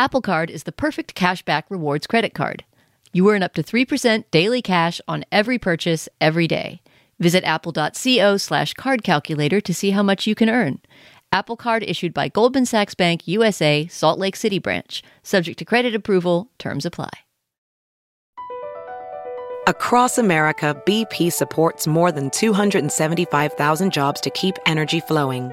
Apple Card is the perfect cashback rewards credit card. You earn up to 3% daily cash on every purchase every day. Visit apple.co slash card calculator to see how much you can earn. Apple Card issued by Goldman Sachs Bank USA, Salt Lake City branch. Subject to credit approval, terms apply. Across America, BP supports more than 275,000 jobs to keep energy flowing.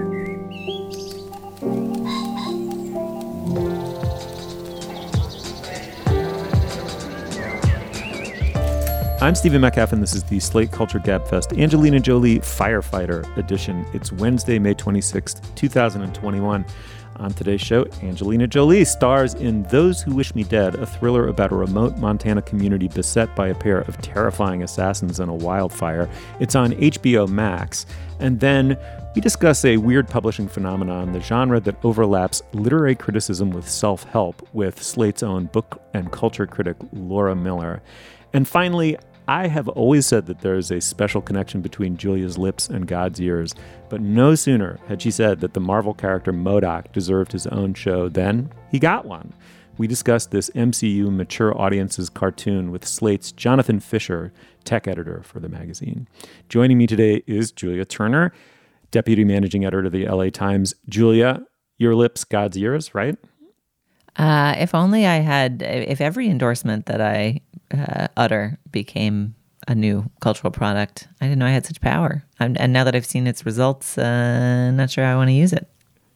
I'm Stephen Metcalf, and this is the Slate Culture Gabfest Angelina Jolie Firefighter Edition. It's Wednesday, May 26th, 2021. On today's show, Angelina Jolie stars in Those Who Wish Me Dead, a thriller about a remote Montana community beset by a pair of terrifying assassins and a wildfire. It's on HBO Max. And then we discuss a weird publishing phenomenon, the genre that overlaps literary criticism with self help, with Slate's own book and culture critic Laura Miller. And finally, I have always said that there is a special connection between Julia's lips and God's ears, but no sooner had she said that the Marvel character MODOK deserved his own show than he got one. We discussed this MCU mature audiences cartoon with Slate's Jonathan Fischer, tech editor for the magazine. Joining me today is Julia Turner, deputy managing editor of the LA Times. Julia, your lips, God's ears, right? Uh, if only I had, if every endorsement that I uh, utter became a new cultural product. I didn't know I had such power. I'm, and now that I've seen its results, uh, I'm not sure how I want to use it.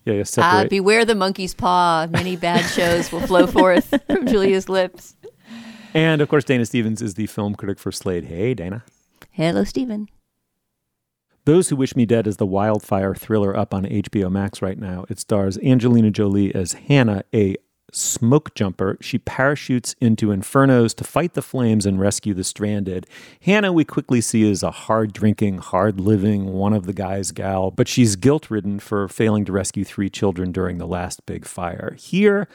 Yeah, separate. Uh, beware the monkey's paw. Many bad shows will flow forth from Julia's lips. And of course, Dana Stevens is the film critic for Slate. Hey, Dana. Hello, Stephen. Those Who Wish Me Dead is the wildfire thriller up on HBO Max right now. It stars Angelina Jolie as Hannah, a smoke jumper. She parachutes into infernos to fight the flames and rescue the stranded. Hannah, we quickly see, is a hard drinking, hard living, one of the guy's gal, but she's guilt ridden for failing to rescue three children during the last big fire. Here,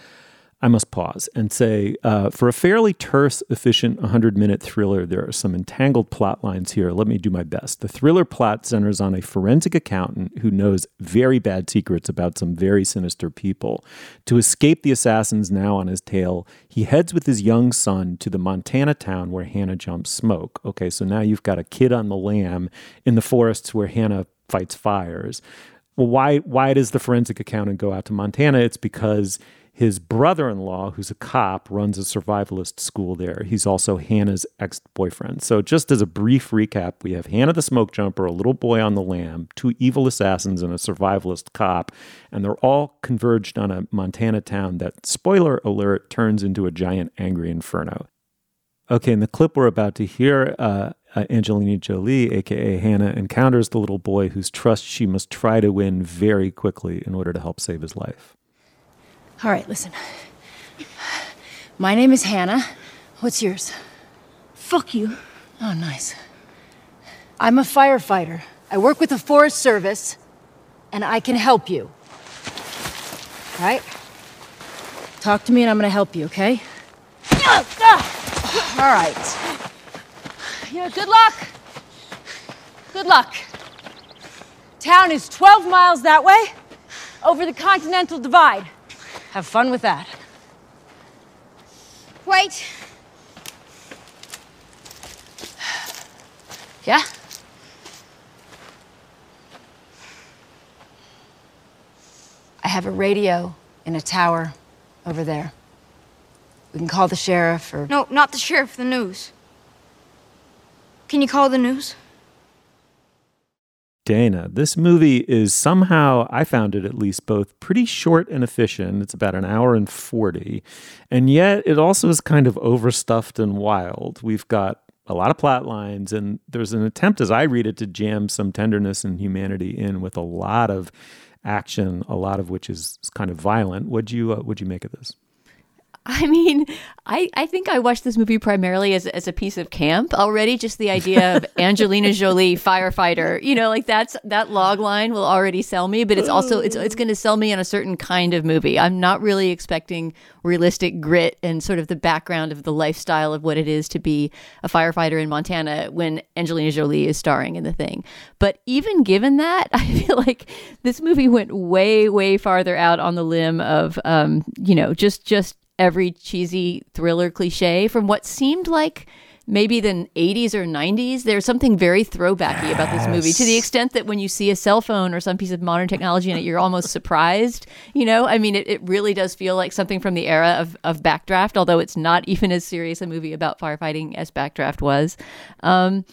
I must pause and say, uh, for a fairly terse, efficient 100 minute thriller, there are some entangled plot lines here. Let me do my best. The thriller plot centers on a forensic accountant who knows very bad secrets about some very sinister people. To escape the assassins now on his tail, he heads with his young son to the Montana town where Hannah jumps smoke. Okay, so now you've got a kid on the lam in the forests where Hannah fights fires. Well, why, why does the forensic accountant go out to Montana? It's because his brother in law, who's a cop, runs a survivalist school there. He's also Hannah's ex boyfriend. So, just as a brief recap, we have Hannah the smoke jumper, a little boy on the lam, two evil assassins, and a survivalist cop. And they're all converged on a Montana town that, spoiler alert, turns into a giant angry inferno. Okay, in the clip we're about to hear, uh, uh, Angelina Jolie, aka Hannah, encounters the little boy whose trust she must try to win very quickly in order to help save his life. All right, listen. My name is Hannah. What's yours? Fuck you. Oh, nice. I'm a firefighter. I work with the Forest Service, and I can help you. All right? Talk to me, and I'm gonna help you, okay? All right. Yeah, good luck. Good luck. Town is 12 miles that way, over the Continental Divide. Have fun with that. Wait. Yeah? I have a radio in a tower over there. We can call the sheriff or. No, not the sheriff, the news. Can you call the news? Dana. This movie is somehow, I found it at least, both pretty short and efficient. It's about an hour and 40. And yet it also is kind of overstuffed and wild. We've got a lot of plot lines, and there's an attempt, as I read it, to jam some tenderness and humanity in with a lot of action, a lot of which is kind of violent. What'd you, uh, what'd you make of this? I mean, I, I think I watched this movie primarily as, as a piece of camp already. Just the idea of Angelina Jolie firefighter, you know, like that's that log line will already sell me. But it's also it's it's going to sell me on a certain kind of movie. I'm not really expecting realistic grit and sort of the background of the lifestyle of what it is to be a firefighter in Montana when Angelina Jolie is starring in the thing. But even given that, I feel like this movie went way way farther out on the limb of um, you know just just every cheesy thriller cliche from what seemed like maybe the 80s or 90s. There's something very throwbacky about this movie to the extent that when you see a cell phone or some piece of modern technology in it, you're almost surprised. You know, I mean, it, it really does feel like something from the era of, of Backdraft, although it's not even as serious a movie about firefighting as Backdraft was. Um,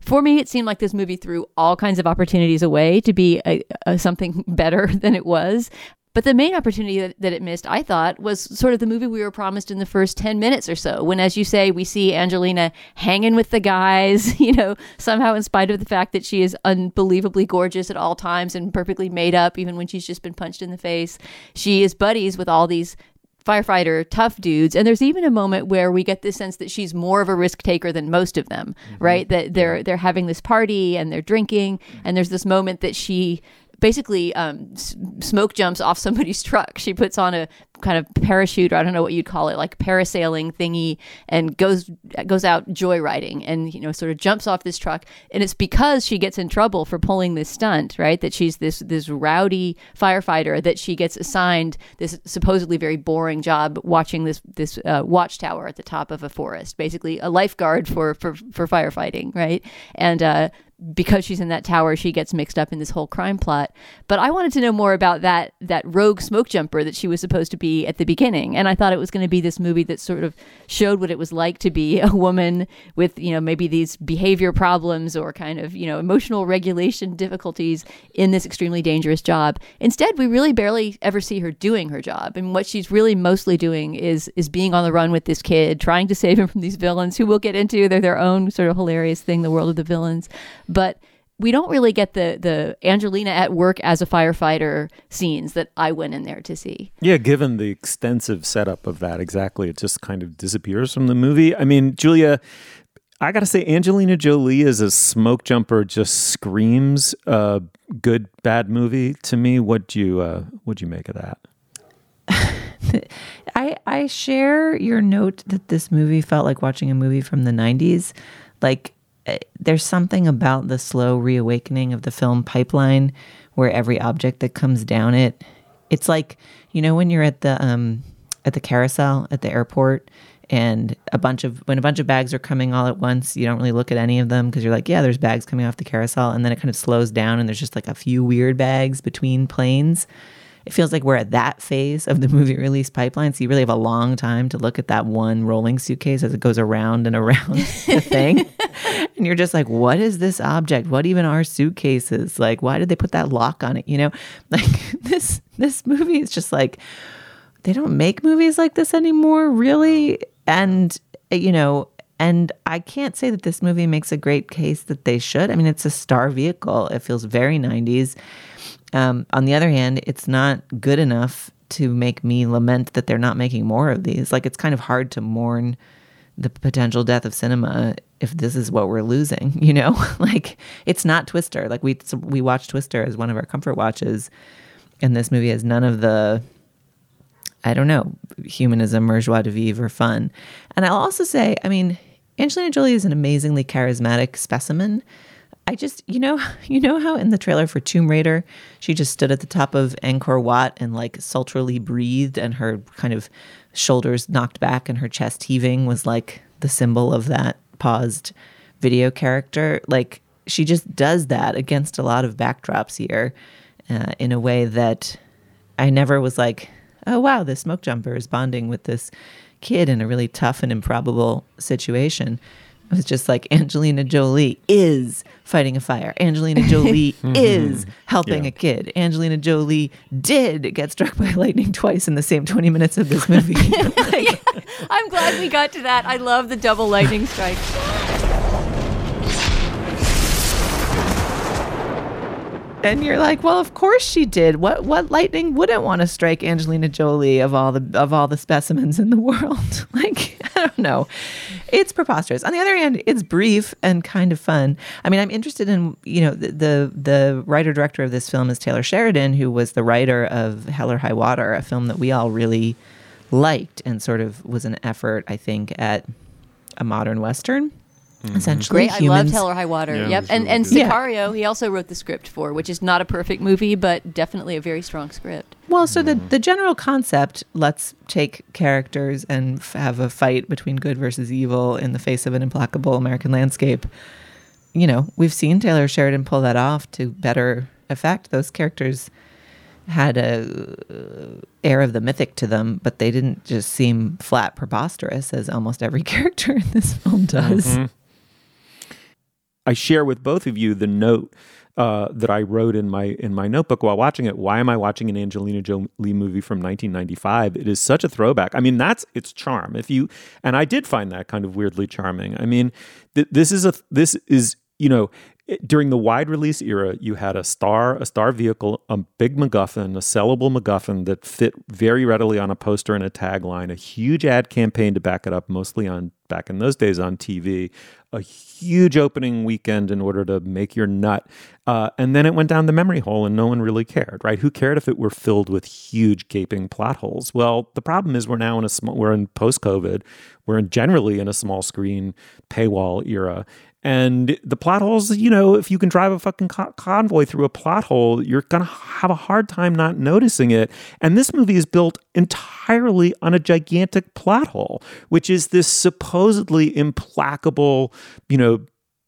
for me, it seemed like this movie threw all kinds of opportunities away to be a, a, something better than it was. But the main opportunity that, that, it missed, I thought, was sort of the movie we were promised in the first 10 minutes or so. When, as you say, we see Angelina hanging with the guys, you know, somehow in spite of the fact that she is unbelievably gorgeous at all times and perfectly made up, even when she's just been punched in the face. She is buddies with all these firefighter tough dudes and there's even a moment where we get this sense that she's more of a risk taker than most of them mm-hmm. right that they're they're having this party and they're drinking and there's this moment that she basically um, s- smoke jumps off somebody's truck. She puts on a kind of parachute, or I don't know what you'd call it, like parasailing thingy, and goes goes out joyriding, and you know, sort of jumps off this truck. And it's because she gets in trouble for pulling this stunt, right? That she's this this rowdy firefighter that she gets assigned this supposedly very boring job watching this this uh, watchtower at the top of a forest, basically a lifeguard for for for firefighting, right? And uh, because she's in that tower, she gets mixed up in this whole crime plot. But I wanted to know more about that that rogue smoke jumper that she was supposed to be at the beginning, and I thought it was going to be this movie that sort of showed what it was like to be a woman with you know maybe these behavior problems or kind of you know emotional regulation difficulties in this extremely dangerous job. Instead, we really barely ever see her doing her job, and what she's really mostly doing is is being on the run with this kid, trying to save him from these villains who we'll get into. They're their own sort of hilarious thing, the world of the villains but we don't really get the the Angelina at work as a firefighter scenes that I went in there to see. Yeah, given the extensive setup of that, exactly, it just kind of disappears from the movie. I mean, Julia, I gotta say, Angelina Jolie as a smoke jumper just screams a good bad movie to me. What do you uh, what you make of that? I I share your note that this movie felt like watching a movie from the '90s, like uh, there's something about the slow reawakening of the film pipeline where every object that comes down it it's like you know when you're at the um at the carousel at the airport and a bunch of when a bunch of bags are coming all at once you don't really look at any of them because you're like yeah there's bags coming off the carousel and then it kind of slows down and there's just like a few weird bags between planes it feels like we're at that phase of the movie release pipeline. So you really have a long time to look at that one rolling suitcase as it goes around and around the thing. and you're just like, what is this object? What even are suitcases? Like, why did they put that lock on it? You know, like this this movie is just like they don't make movies like this anymore, really. And eh, you know, and I can't say that this movie makes a great case that they should. I mean, it's a star vehicle. It feels very 90s. Um, on the other hand, it's not good enough to make me lament that they're not making more of these. Like it's kind of hard to mourn the potential death of cinema if this is what we're losing, you know? like it's not Twister. Like we we watched Twister as one of our comfort watches and this movie has none of the I don't know, humanism or joie de vivre or fun. And I'll also say, I mean, Angelina Jolie is an amazingly charismatic specimen. I just, you know, you know how in the trailer for Tomb Raider, she just stood at the top of Angkor Wat and like sultrily breathed, and her kind of shoulders knocked back and her chest heaving was like the symbol of that paused video character. Like she just does that against a lot of backdrops here uh, in a way that I never was like, oh wow, this smoke jumper is bonding with this kid in a really tough and improbable situation. Was just like Angelina Jolie is fighting a fire. Angelina Jolie mm-hmm. is helping yeah. a kid. Angelina Jolie did get struck by lightning twice in the same 20 minutes of this movie. like, yeah, I'm glad we got to that. I love the double lightning strike. And you're like, well, of course she did. What what lightning wouldn't want to strike Angelina Jolie of all the of all the specimens in the world? like, I don't know. It's preposterous. On the other hand, it's brief and kind of fun. I mean, I'm interested in you know the the, the writer director of this film is Taylor Sheridan, who was the writer of Hell or High Water, a film that we all really liked and sort of was an effort, I think, at a modern western. Mm-hmm. Essentially, Great. I humans- loved Hell or High Water. Yeah, yep. And really and good. Yeah. Sicario, he also wrote the script for, which is not a perfect movie, but definitely a very strong script. Well, so the mm-hmm. the general concept, let's take characters and f- have a fight between good versus evil in the face of an implacable American landscape. You know, we've seen Taylor Sheridan pull that off to better effect. Those characters had a uh, air of the mythic to them, but they didn't just seem flat preposterous as almost every character in this film does. Mm-hmm. I share with both of you the note uh, that I wrote in my in my notebook while watching it. Why am I watching an Angelina Jolie movie from 1995? It is such a throwback. I mean, that's its charm. If you and I did find that kind of weirdly charming. I mean, th- this is a this is you know during the wide release era, you had a star, a star vehicle, a big MacGuffin, a sellable MacGuffin that fit very readily on a poster and a tagline, a huge ad campaign to back it up, mostly on back in those days on TV, a huge opening weekend in order to make your nut, uh, and then it went down the memory hole, and no one really cared, right? Who cared if it were filled with huge gaping plot holes? Well, the problem is we're now in a small, we're in post COVID, we're in generally in a small screen paywall era. And the plot holes, you know, if you can drive a fucking co- convoy through a plot hole, you're going to have a hard time not noticing it. And this movie is built entirely on a gigantic plot hole, which is this supposedly implacable, you know,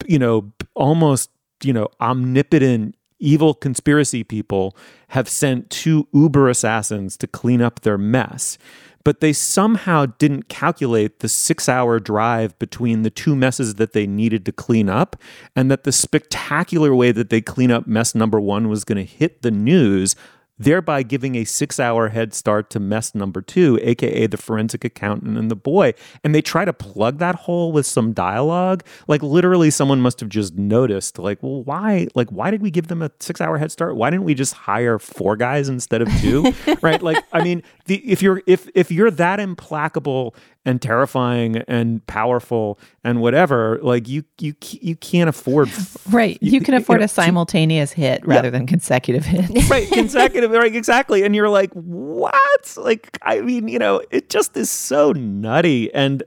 you know, almost, you know, omnipotent evil conspiracy people have sent two uber assassins to clean up their mess but they somehow didn't calculate the six hour drive between the two messes that they needed to clean up, and that the spectacular way that they clean up mess number one was going to hit the news, thereby giving a six hour head start to mess number two, aka the forensic accountant and the boy. And they try to plug that hole with some dialogue. Like literally someone must have just noticed, like, well, why like why did we give them a six hour head start? Why didn't we just hire four guys instead of two? right? Like, I mean, the if you're if if you're that implacable and terrifying and powerful and whatever, like you you you can't afford Right. You can afford know, a simultaneous hit rather than consecutive hits. right consecutive right exactly and you're like what like i mean you know it just is so nutty and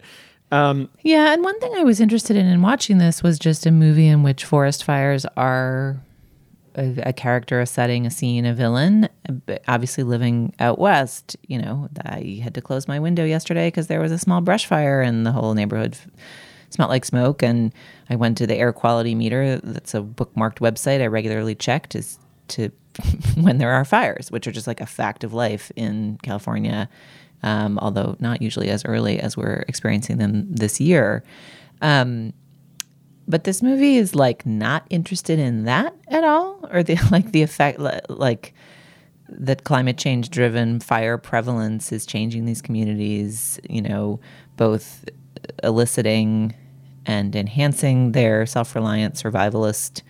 um Yeah, and one thing I was interested in in watching this was just a movie in which forest fires are a, a character, a setting, a scene, a villain. But obviously, living out west, you know, I had to close my window yesterday because there was a small brush fire and the whole neighborhood smelled like smoke. And I went to the air quality meter. That's a bookmarked website I regularly check to to when there are fires, which are just like a fact of life in California um, although not usually as early as we're experiencing them this year. Um, but this movie is like not interested in that at all, or the like the effect like that climate change driven fire prevalence is changing these communities. You know, both eliciting and enhancing their self reliant survivalist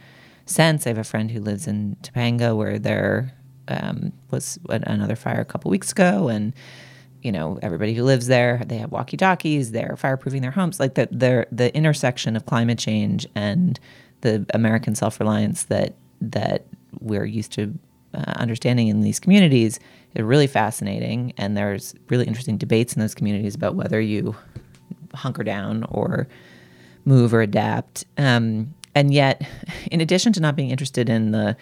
sense. I have a friend who lives in Topanga where there um, was another fire a couple weeks ago, and you know everybody who lives there they have walkie talkies. They're fireproofing their homes. Like the the the intersection of climate change and the American self reliance that that we're used to uh, understanding in these communities is really fascinating. And there's really interesting debates in those communities about whether you hunker down or move or adapt. Um, and yet, in addition to not being interested in the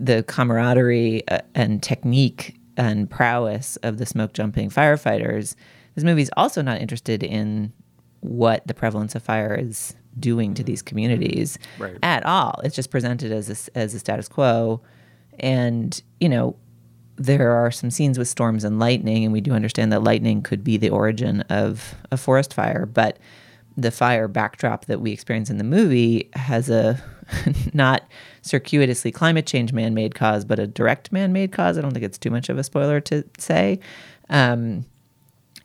the camaraderie uh, and technique and prowess of the smoke jumping firefighters, this movie is also not interested in what the prevalence of fire is doing to mm. these communities Right. at all. It's just presented as a, as a status quo, and you know there are some scenes with storms and lightning, and we do understand that lightning could be the origin of a forest fire, but the fire backdrop that we experience in the movie has a not circuitously climate change man-made cause, but a direct man-made cause. I don't think it's too much of a spoiler to say. Um,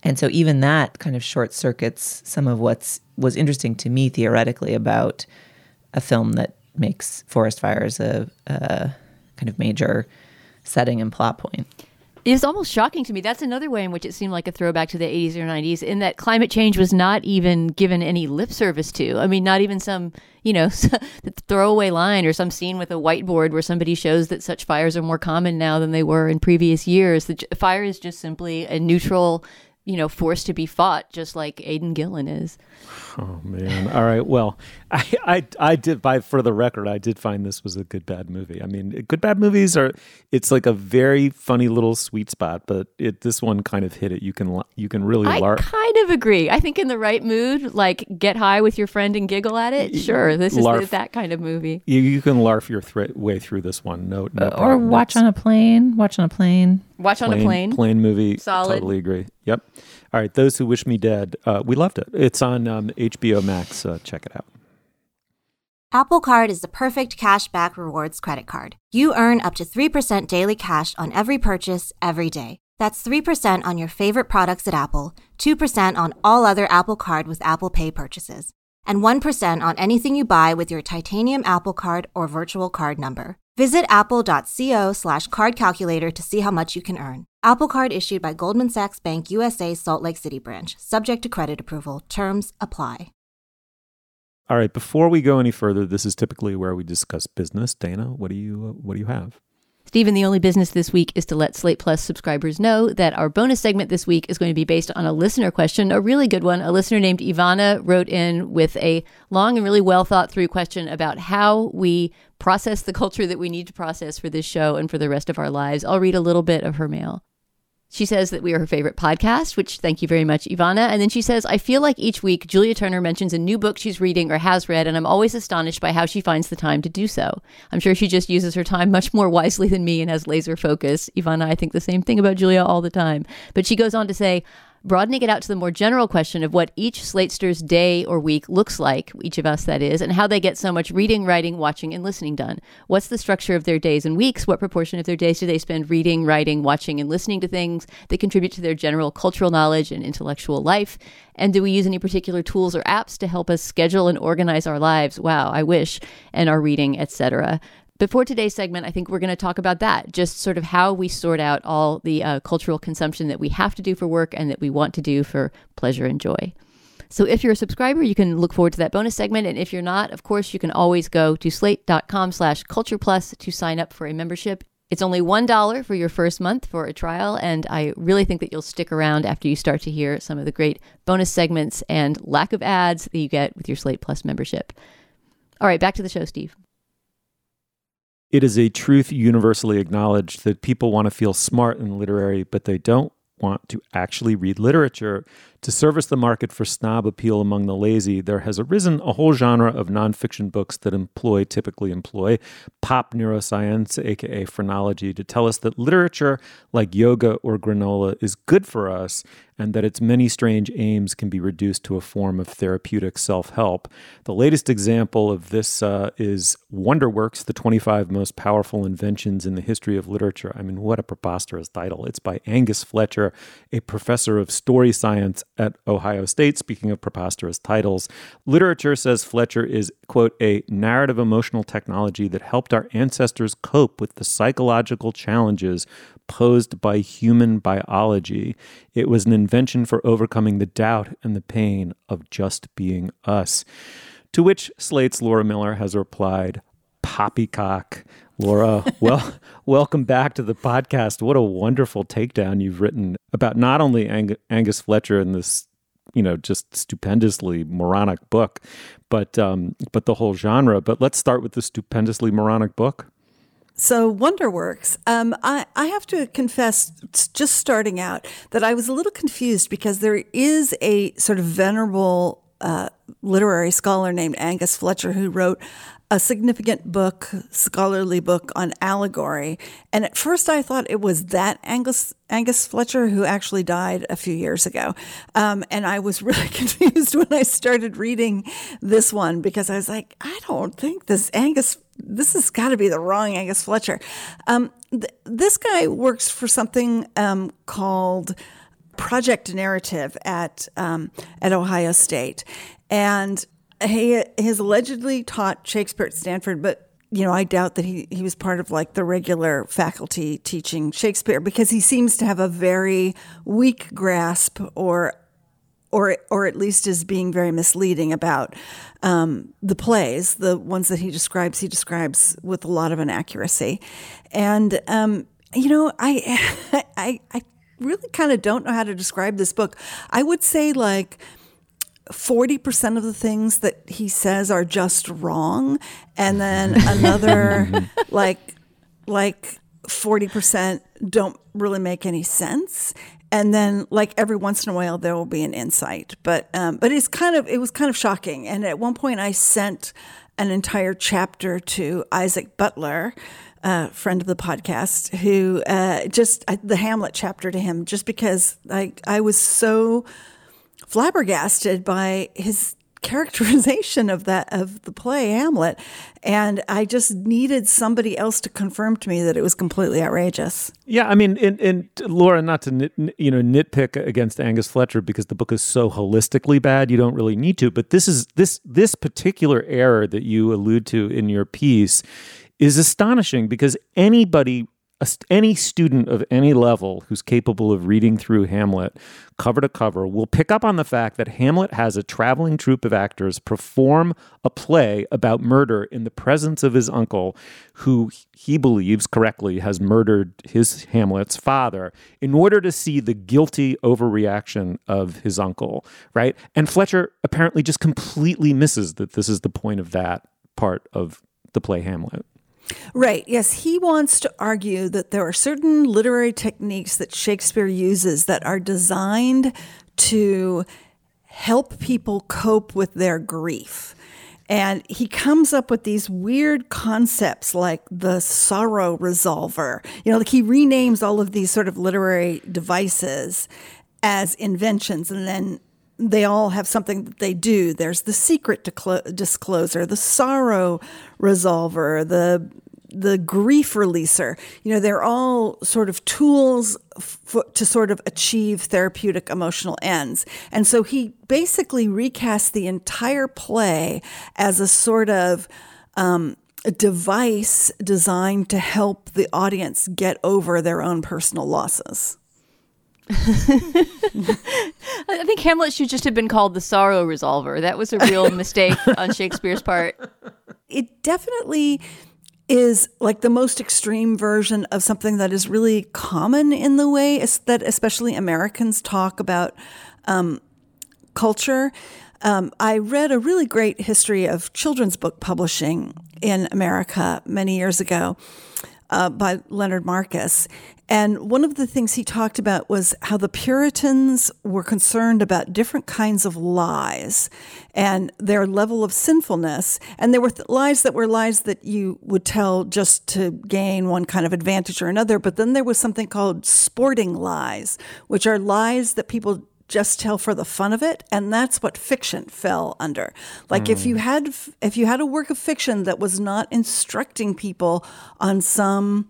and so even that kind of short circuits some of what's was interesting to me theoretically about a film that makes forest fires a, a kind of major setting and plot point. It's almost shocking to me. That's another way in which it seemed like a throwback to the 80s or 90s, in that climate change was not even given any lip service to. I mean, not even some, you know, throwaway line or some scene with a whiteboard where somebody shows that such fires are more common now than they were in previous years. The fire is just simply a neutral you know, forced to be fought, just like Aidan Gillen is. Oh man! All right. Well, I, I, I did. By for the record, I did find this was a good bad movie. I mean, good bad movies are. It's like a very funny little sweet spot, but it this one kind of hit it. You can you can really. I lar- kind of agree. I think in the right mood, like get high with your friend and giggle at it. Sure, this is larf. that kind of movie. You, you can larf your th- way through this one. No, no. Uh, or watch on a plane. Watch on a plane. Watch plane, on a plane. Plane movie. Solid. Totally agree. Yep. All right. Those who wish me dead. Uh, we loved it. It's on um, HBO Max. Uh, check it out. Apple Card is the perfect cash back rewards credit card. You earn up to 3% daily cash on every purchase every day. That's 3% on your favorite products at Apple, 2% on all other Apple Card with Apple Pay purchases, and 1% on anything you buy with your titanium Apple Card or virtual card number. Visit apple.co slash card calculator to see how much you can earn. Apple Card issued by Goldman Sachs Bank USA Salt Lake City branch, subject to credit approval. Terms apply. All right, before we go any further, this is typically where we discuss business. Dana, what do you uh, what do you have? Stephen, the only business this week is to let Slate Plus subscribers know that our bonus segment this week is going to be based on a listener question, a really good one. A listener named Ivana wrote in with a long and really well thought through question about how we process the culture that we need to process for this show and for the rest of our lives. I'll read a little bit of her mail. She says that we are her favorite podcast, which thank you very much, Ivana. And then she says, I feel like each week Julia Turner mentions a new book she's reading or has read, and I'm always astonished by how she finds the time to do so. I'm sure she just uses her time much more wisely than me and has laser focus. Ivana, I think the same thing about Julia all the time. But she goes on to say, broadening it out to the more general question of what each Slatester's day or week looks like, each of us that is, and how they get so much reading, writing, watching, and listening done. What's the structure of their days and weeks? What proportion of their days do they spend reading, writing, watching, and listening to things that contribute to their general cultural knowledge and intellectual life? And do we use any particular tools or apps to help us schedule and organize our lives? Wow, I wish, and our reading, etc. Before today's segment, I think we're going to talk about that just sort of how we sort out all the uh, cultural consumption that we have to do for work and that we want to do for pleasure and joy. So if you're a subscriber, you can look forward to that bonus segment. And if you're not, of course, you can always go to slate.com slash culture plus to sign up for a membership. It's only $1 for your first month for a trial. And I really think that you'll stick around after you start to hear some of the great bonus segments and lack of ads that you get with your Slate Plus membership. All right, back to the show, Steve. It is a truth universally acknowledged that people want to feel smart and literary, but they don't want to actually read literature. To service the market for snob appeal among the lazy, there has arisen a whole genre of nonfiction books that employ, typically employ, pop neuroscience, aka phrenology, to tell us that literature, like yoga or granola, is good for us and that its many strange aims can be reduced to a form of therapeutic self help. The latest example of this uh, is Wonderworks, the 25 most powerful inventions in the history of literature. I mean, what a preposterous title. It's by Angus Fletcher, a professor of story science at Ohio State. Speaking of preposterous titles, literature says Fletcher is, quote, a narrative emotional technology that helped our ancestors cope with the psychological challenges posed by human biology. It was an invention for overcoming the doubt and the pain of just being us. To which Slate's Laura Miller has replied, Poppycock. Laura, well, welcome back to the podcast. What a wonderful takedown you've written about not only Ang- Angus Fletcher and this, you know, just stupendously moronic book, but um, but the whole genre. But let's start with the stupendously moronic book. So Wonderworks, um, I, I have to confess, just starting out, that I was a little confused because there is a sort of venerable uh, literary scholar named Angus Fletcher who wrote a significant book, scholarly book on allegory. And at first I thought it was that Angus, Angus Fletcher who actually died a few years ago. Um, and I was really confused when I started reading this one because I was like, I don't think this Angus, this has got to be the wrong Angus Fletcher. Um, th- this guy works for something um, called Project Narrative at, um, at Ohio State. And he has allegedly taught Shakespeare at Stanford, but you know, I doubt that he, he was part of like the regular faculty teaching Shakespeare because he seems to have a very weak grasp or or or at least is being very misleading about um, the plays, the ones that he describes. He describes with a lot of inaccuracy, and um, you know, I I I really kind of don't know how to describe this book. I would say like. 40% of the things that he says are just wrong and then another like like 40% don't really make any sense. And then like every once in a while there will be an insight. But um, but it's kind of it was kind of shocking. And at one point i sent an entire chapter to isaac butler a friend of the podcast who uh, just uh, the hamlet chapter to him just because i i was so flabbergasted by his characterization of that of the play Hamlet and I just needed somebody else to confirm to me that it was completely outrageous. Yeah, I mean and, and Laura not to nit, you know nitpick against Angus Fletcher because the book is so holistically bad you don't really need to but this is this this particular error that you allude to in your piece is astonishing because anybody any student of any level who's capable of reading through Hamlet cover to cover will pick up on the fact that Hamlet has a traveling troupe of actors perform a play about murder in the presence of his uncle, who he believes correctly has murdered his Hamlet's father, in order to see the guilty overreaction of his uncle, right? And Fletcher apparently just completely misses that this is the point of that part of the play Hamlet. Right. Yes. He wants to argue that there are certain literary techniques that Shakespeare uses that are designed to help people cope with their grief. And he comes up with these weird concepts like the sorrow resolver. You know, like he renames all of these sort of literary devices as inventions and then they all have something that they do. There's the secret discloser, the sorrow resolver, the the grief releaser. You know, they're all sort of tools to sort of achieve therapeutic emotional ends. And so he basically recast the entire play as a sort of um, a device designed to help the audience get over their own personal losses. I think Hamlet should just have been called the sorrow resolver. That was a real mistake on Shakespeare's part. It definitely is like the most extreme version of something that is really common in the way that especially Americans talk about um, culture. Um, I read a really great history of children's book publishing in America many years ago uh, by Leonard Marcus. And one of the things he talked about was how the Puritans were concerned about different kinds of lies and their level of sinfulness. And there were th- lies that were lies that you would tell just to gain one kind of advantage or another. But then there was something called sporting lies, which are lies that people just tell for the fun of it and that's what fiction fell under like mm. if you hmm. had if you had a work of fiction that was not instructing people on some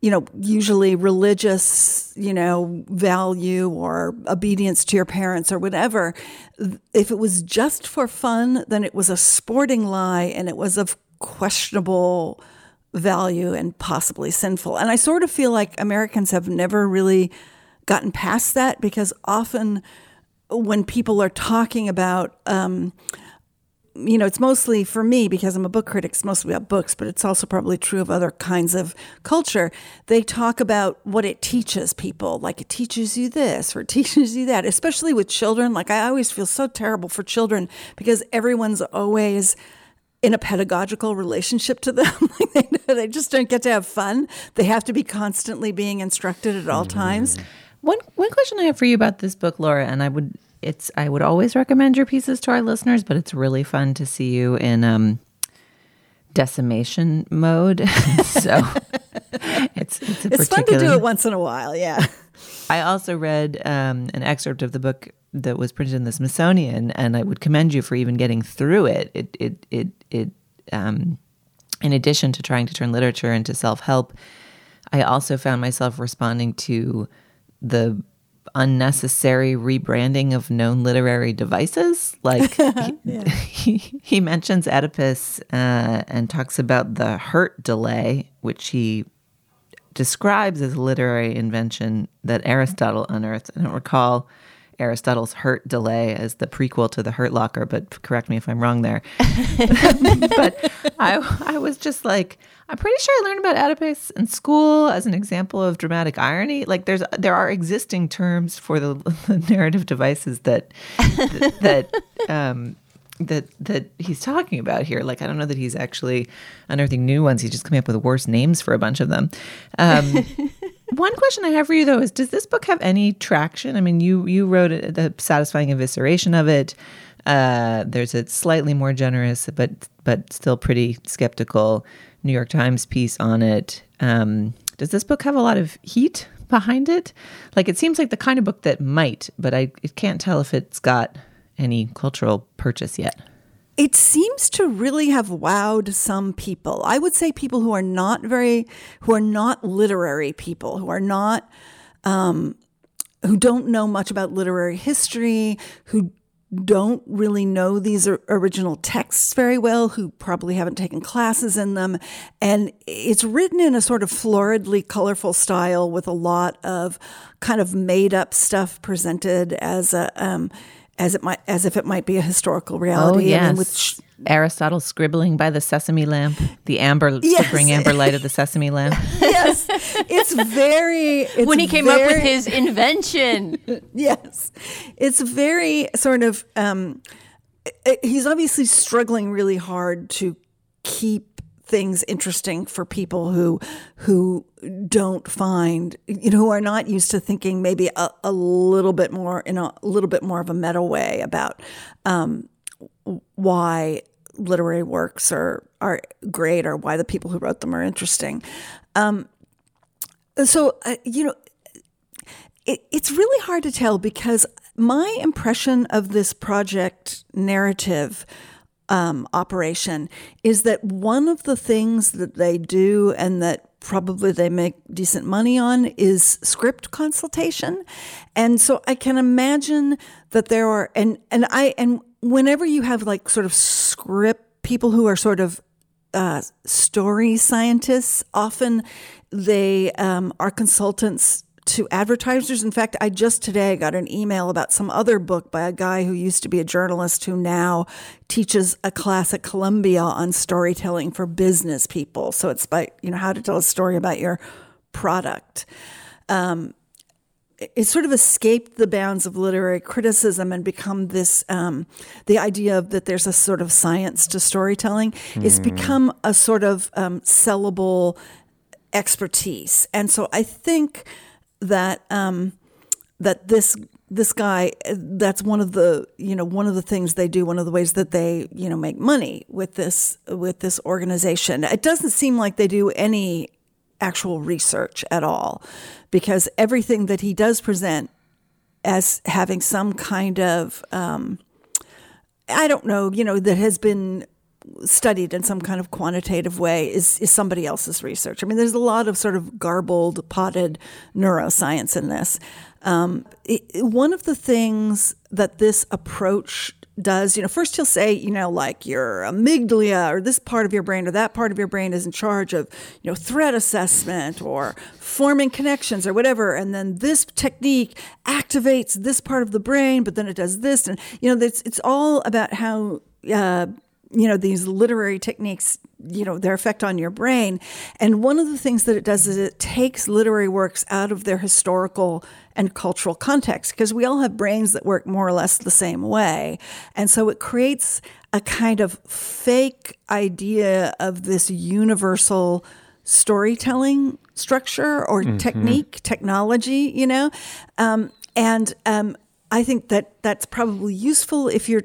you know usually religious you know value or obedience to your parents or whatever if it was just for fun then it was a sporting lie and it was of questionable value and possibly sinful and i sort of feel like americans have never really gotten past that because often when people are talking about, um, you know, it's mostly for me because I'm a book critic, it's mostly about books, but it's also probably true of other kinds of culture. They talk about what it teaches people, like it teaches you this or it teaches you that, especially with children. Like I always feel so terrible for children because everyone's always in a pedagogical relationship to them. they, they just don't get to have fun. They have to be constantly being instructed at all times. One one question I have for you about this book, Laura, and I would it's I would always recommend your pieces to our listeners, but it's really fun to see you in um, decimation mode. so it's it's, it's fun to do it once in a while. Yeah. I also read um, an excerpt of the book that was printed in the Smithsonian, and I would commend you for even getting through it. It it it it. Um, in addition to trying to turn literature into self help, I also found myself responding to the unnecessary rebranding of known literary devices. Like he, he, he, mentions Oedipus uh, and talks about the hurt delay, which he describes as a literary invention that Aristotle unearthed. I don't recall Aristotle's hurt delay as the prequel to the hurt locker, but correct me if I'm wrong there. but I, I was just like, I'm pretty sure I learned about Oedipus in school as an example of dramatic irony. Like there's there are existing terms for the, the narrative devices that that um, that that he's talking about here. Like I don't know that he's actually unearthing new ones. He's just coming up with worse names for a bunch of them. Um, one question I have for you though is: Does this book have any traction? I mean, you you wrote it, the satisfying evisceration of it. Uh, there's a slightly more generous, but but still pretty skeptical New York Times piece on it. Um, does this book have a lot of heat behind it? Like it seems like the kind of book that might, but I it can't tell if it's got any cultural purchase yet. It seems to really have wowed some people. I would say people who are not very, who are not literary people, who are not, um, who don't know much about literary history, who don't really know these original texts very well, who probably haven't taken classes in them. And it's written in a sort of floridly colorful style with a lot of kind of made up stuff presented as a, um, as it might as if it might be a historical reality. Oh yes. I mean, with sh- Aristotle scribbling by the sesame lamp, the amber yes. to amber light of the sesame lamp. yes, it's very. It's when he came very, up with his invention. yes, it's very sort of. Um, he's obviously struggling really hard to keep things interesting for people who who don't find you know who are not used to thinking maybe a, a little bit more in a, a, little bit more of a meta way about um, why literary works are are great or why the people who wrote them are interesting. Um, so uh, you know, it, it's really hard to tell because my impression of this project narrative um, operation is that one of the things that they do and that probably they make decent money on is script consultation. And so I can imagine that there are and and I and whenever you have like sort of script people who are sort of uh, story scientists, often they um, are consultants to advertisers. In fact, I just today got an email about some other book by a guy who used to be a journalist who now teaches a class at Columbia on storytelling for business people. So it's by, you know, how to tell a story about your product. Um, it sort of escaped the bounds of literary criticism and become this um, the idea of that there's a sort of science to storytelling mm. it's become a sort of um, sellable expertise and so i think that um, that this this guy that's one of the you know one of the things they do one of the ways that they you know make money with this with this organization. It doesn't seem like they do any actual research at all because everything that he does present as having some kind of um, I don't know you know that has been studied in some kind of quantitative way is, is somebody else's research. I mean, there's a lot of sort of garbled, potted neuroscience in this. Um, it, one of the things that this approach does, you know, first he'll say, you know, like your amygdala or this part of your brain or that part of your brain is in charge of, you know, threat assessment or forming connections or whatever. And then this technique activates this part of the brain, but then it does this. And, you know, it's, it's all about how uh, you know these literary techniques you know their effect on your brain. And one of the things that it does is it takes literary works out of their historical and cultural context because we all have brains that work more or less the same way. And so it creates a kind of fake idea of this universal storytelling structure or mm-hmm. technique technology you know? Um, and um, I think that that's probably useful if you're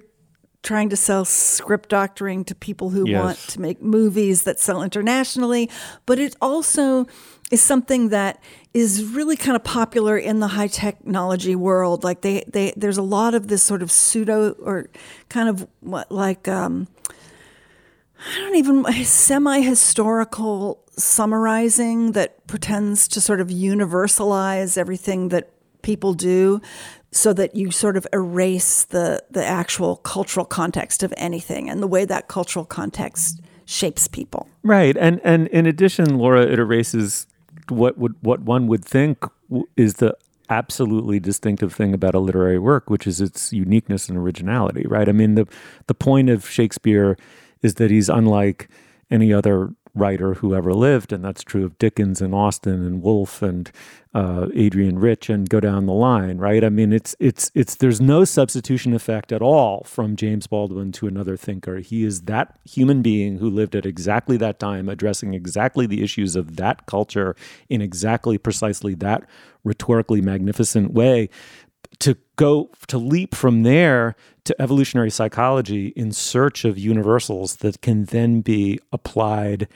trying to sell script doctoring to people who yes. want to make movies that sell internationally, but it also is something that is really kind of popular in the high technology world. Like they, they there's a lot of this sort of pseudo or kind of what like um, I don't even semi historical summarizing that pretends to sort of universalize everything that people do so that you sort of erase the the actual cultural context of anything and the way that cultural context shapes people. Right. And and in addition, Laura, it erases what would what one would think is the absolutely distinctive thing about a literary work, which is its uniqueness and originality, right? I mean, the the point of Shakespeare is that he's unlike any other writer who ever lived, and that's true of Dickens and Austen and Woolf and uh, Adrienne Rich and go down the line, right? I mean, it's it's it's there's no substitution effect at all from James Baldwin to another thinker. He is that human being who lived at exactly that time, addressing exactly the issues of that culture in exactly precisely that rhetorically magnificent way. To go to leap from there to evolutionary psychology in search of universals that can then be applied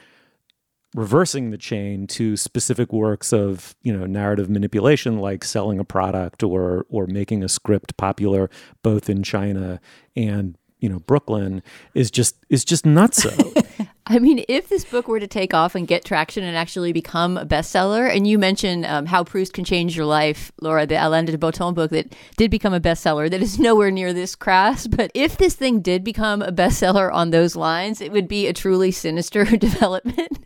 reversing the chain to specific works of you know narrative manipulation like selling a product or or making a script popular both in China and you know Brooklyn is just is just nuts so I mean, if this book were to take off and get traction and actually become a bestseller, and you mentioned um, how Proust can change your life, Laura, the Alain de Botton book that did become a bestseller, that is nowhere near this crass. But if this thing did become a bestseller on those lines, it would be a truly sinister development.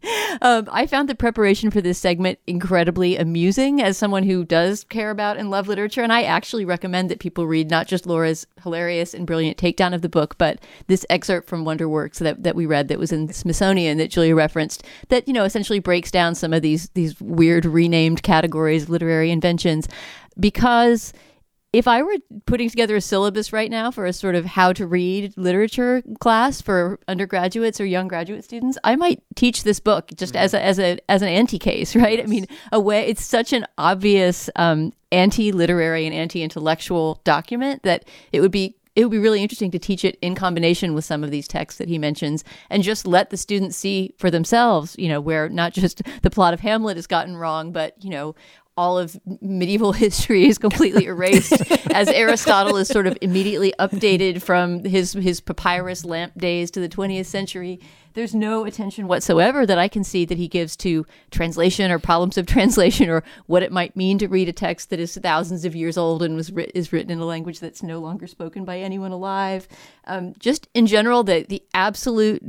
um, I found the preparation for this segment incredibly amusing as someone who does care about and love literature. And I actually recommend that people read not just Laura's hilarious and brilliant takedown of the book, but this excerpt from Wonderworks that, that we read that was in Smithsonian that Julia referenced that you know essentially breaks down some of these these weird renamed categories of literary inventions because if I were putting together a syllabus right now for a sort of how to read literature class for undergraduates or young graduate students, I might teach this book just mm-hmm. as a, as a as an anti case, right? Yes. I mean, a way it's such an obvious um, anti literary and anti intellectual document that it would be it would be really interesting to teach it in combination with some of these texts that he mentions and just let the students see for themselves, you know, where not just the plot of Hamlet has gotten wrong, but, you know, all of medieval history is completely erased as Aristotle is sort of immediately updated from his his papyrus lamp days to the 20th century there's no attention whatsoever that I can see that he gives to translation or problems of translation or what it might mean to read a text that is thousands of years old and was ri- is written in a language that's no longer spoken by anyone alive. Um, just in general, the the absolute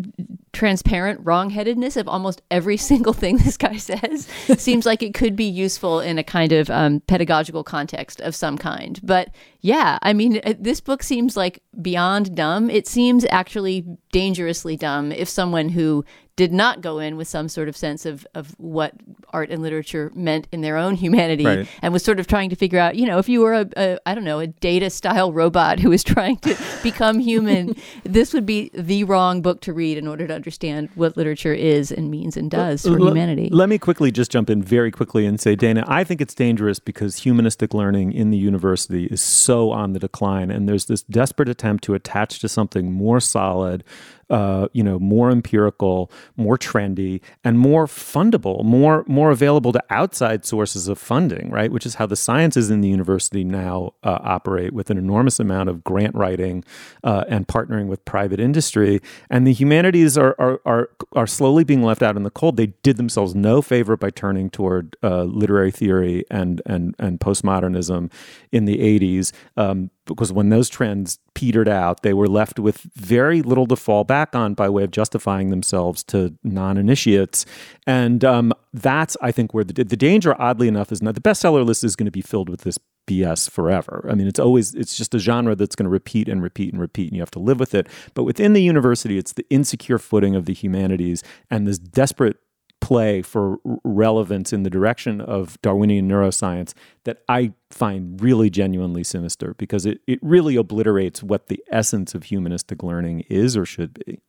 transparent wrongheadedness of almost every single thing this guy says seems like it could be useful in a kind of um, pedagogical context of some kind. But yeah, I mean, uh, this book seems like beyond dumb. It seems actually dangerously dumb if someone who did not go in with some sort of sense of, of what art and literature meant in their own humanity right. and was sort of trying to figure out, you know, if you were a, a I don't know, a data style robot who was trying to become human, this would be the wrong book to read in order to understand what literature is and means and does for L- humanity. Let me quickly just jump in very quickly and say, Dana, I think it's dangerous because humanistic learning in the university is so on the decline. And there's this desperate attempt to attach to something more solid, uh, you know, more empirical, more trendy, and more fundable, more more available to outside sources of funding, right? Which is how the sciences in the university now uh, operate with an enormous amount of grant writing uh, and partnering with private industry. And the humanities are, are are are slowly being left out in the cold. They did themselves no favor by turning toward uh, literary theory and and and postmodernism in the '80s. Um, because when those trends petered out, they were left with very little to fall back on by way of justifying themselves to non-initiates, and um, that's I think where the the danger, oddly enough, is not the bestseller list is going to be filled with this BS forever. I mean, it's always it's just a genre that's going to repeat and repeat and repeat, and you have to live with it. But within the university, it's the insecure footing of the humanities and this desperate play for relevance in the direction of Darwinian neuroscience that I find really genuinely sinister because it, it really obliterates what the essence of humanistic learning is or should be.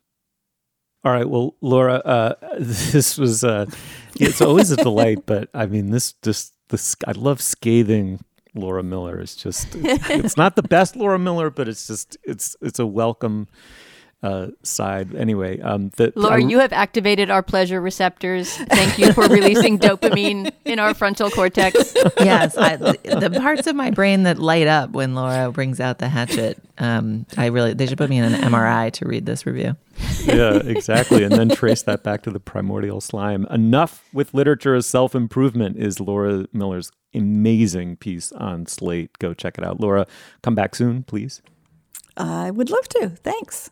All right, well, Laura, uh, this was uh, it's always a delight, but I mean, this just this I love scathing Laura Miller. It's just it's not the best Laura Miller, but it's just it's it's a welcome uh, side. Anyway, um, the, Laura, I- you have activated our pleasure receptors. Thank you for releasing dopamine in our frontal cortex. yes, I, the parts of my brain that light up when Laura brings out the hatchet. Um, I really they should put me in an MRI to read this review. yeah, exactly. And then trace that back to the primordial slime. Enough with literature as self improvement is Laura Miller's amazing piece on Slate. Go check it out. Laura, come back soon, please. I would love to. Thanks.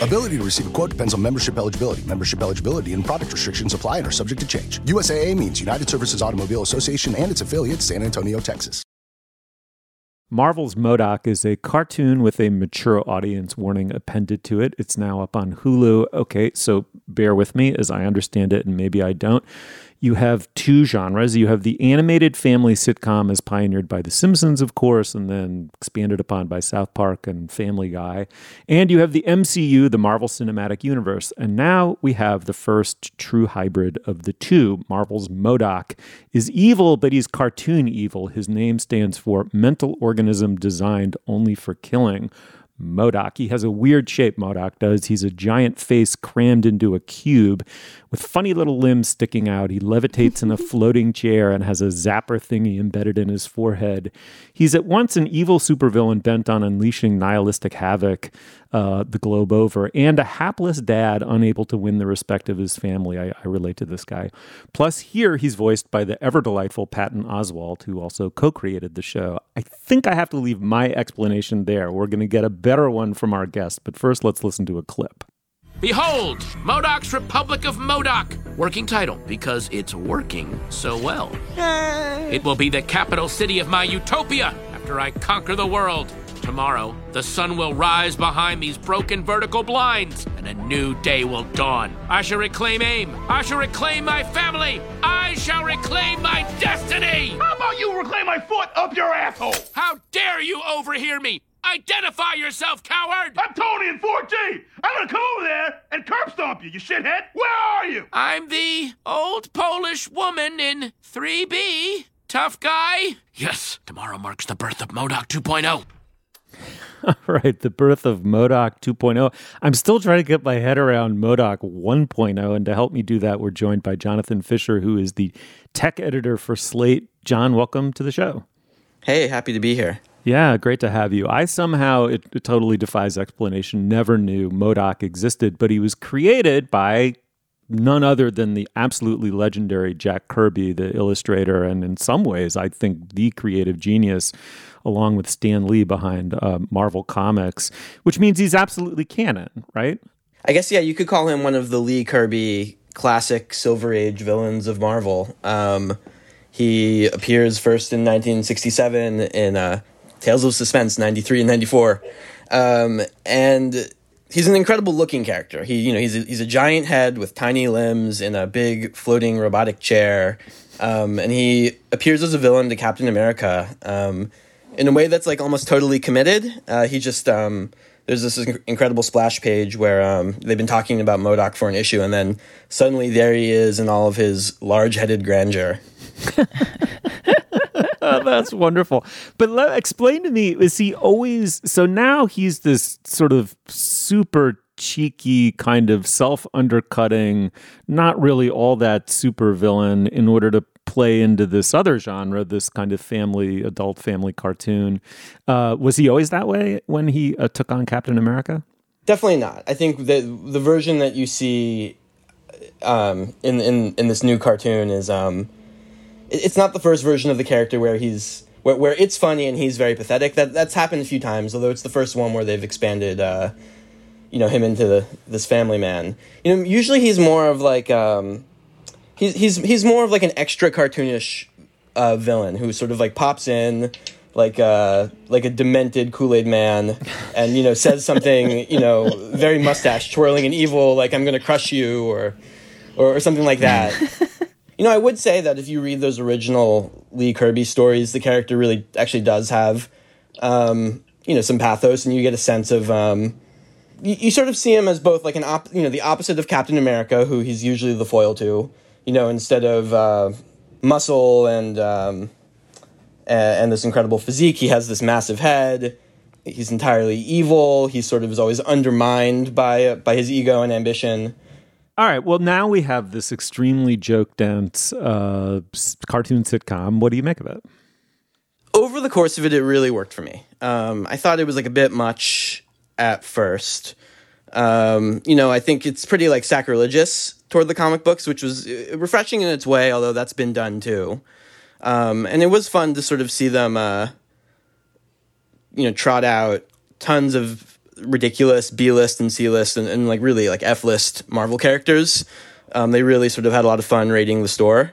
Ability to receive a quote depends on membership eligibility. Membership eligibility and product restrictions apply and are subject to change. USAA means United Services Automobile Association and its affiliates, San Antonio, Texas. Marvel's MODOK is a cartoon with a mature audience warning appended to it. It's now up on Hulu. Okay, so bear with me as I understand it, and maybe I don't. You have two genres. You have the animated family sitcom as pioneered by The Simpsons, of course, and then expanded upon by South Park and Family Guy. And you have the MCU, the Marvel Cinematic Universe. And now we have the first true hybrid of the two. Marvel's MODOK is evil, but he's cartoon evil. His name stands for mental organism designed only for killing. MODOK. He has a weird shape, MODOK does. He's a giant face crammed into a cube with funny little limbs sticking out. He levitates in a floating chair and has a zapper thingy embedded in his forehead. He's at once an evil supervillain bent on unleashing nihilistic havoc uh, the globe over, and a hapless dad unable to win the respect of his family. I, I relate to this guy. Plus, here he's voiced by the ever delightful Patton Oswalt, who also co created the show. I think I have to leave my explanation there. We're going to get a better one from our guest, but first, let's listen to a clip. Behold, MODOK's Republic of MODOK. Working title because it's working so well. It will be the capital city of my utopia after I conquer the world. Tomorrow, the sun will rise behind these broken vertical blinds, and a new day will dawn. I shall reclaim aim. I shall reclaim my family. I shall reclaim my destiny. How about you reclaim my foot up your asshole? How dare you overhear me? Identify yourself, coward! I'm Tony in 4G. I'm gonna come over there and curb stomp you, you shithead. Where are you? I'm the old Polish woman in 3B. Tough guy? Yes, tomorrow marks the birth of MODOK oh. 2.0. All right, the birth of MODOK 2.0. I'm still trying to get my head around MODOK 1.0, and to help me do that, we're joined by Jonathan Fischer, who is the tech editor for Slate. John, welcome to the show. Hey, happy to be here. Yeah, great to have you. I somehow, it, it totally defies explanation, never knew MODOK existed, but he was created by none other than the absolutely legendary Jack Kirby, the illustrator, and in some ways, I think the creative genius, along with Stan Lee behind uh, Marvel Comics, which means he's absolutely canon, right? I guess, yeah, you could call him one of the Lee Kirby classic Silver Age villains of Marvel. Um, he appears first in 1967 in uh, Tales of Suspense 93 and 94. Um, and he's an incredible looking character. He, you know, he's a, he's a giant head with tiny limbs in a big floating robotic chair. Um, and he appears as a villain to Captain America um, in a way that's like almost totally committed. Uh, he just, um, there's this incredible splash page where um, they've been talking about MODOK for an issue, and then suddenly there he is in all of his large headed grandeur. that's wonderful. But let, explain to me, is he always so now he's this sort of super cheeky kind of self undercutting, not really all that super villain in order to play into this other genre, this kind of family, adult family cartoon. Uh, was he always that way when he uh, took on Captain America? Definitely not. I think that the version that you see um, in in in this new cartoon is um, it's not the first version of the character where he's where, where it's funny and he's very pathetic. That that's happened a few times, although it's the first one where they've expanded, uh, you know, him into the, this family man. You know, usually he's more of like um, he's he's he's more of like an extra cartoonish uh, villain who sort of like pops in like uh like a demented Kool-Aid man and you know says something you know very mustache twirling and evil like I'm gonna crush you or or, or something like that. you know, I would say that if you read those original Lee Kirby stories, the character really actually does have um, you know some pathos, and you get a sense of um, you, you sort of see him as both like an op- you know the opposite of Captain America, who he's usually the foil to. You know, instead of uh, muscle and um, and this incredible physique, he has this massive head. He's entirely evil. He sort of is always undermined by by his ego and ambition. All right. Well, now we have this extremely joke dense uh, cartoon sitcom. What do you make of it? over the course of it, it really worked for me. Um, I thought it was like a bit much at first. Um, you know, I think it's pretty like sacrilegious toward the comic books, which was uh, refreshing in its way, although that's been done too. Um, and it was fun to sort of see them, uh, you know, trot out tons of ridiculous B list and C list and, and like really like F list Marvel characters. Um, they really sort of had a lot of fun raiding the store.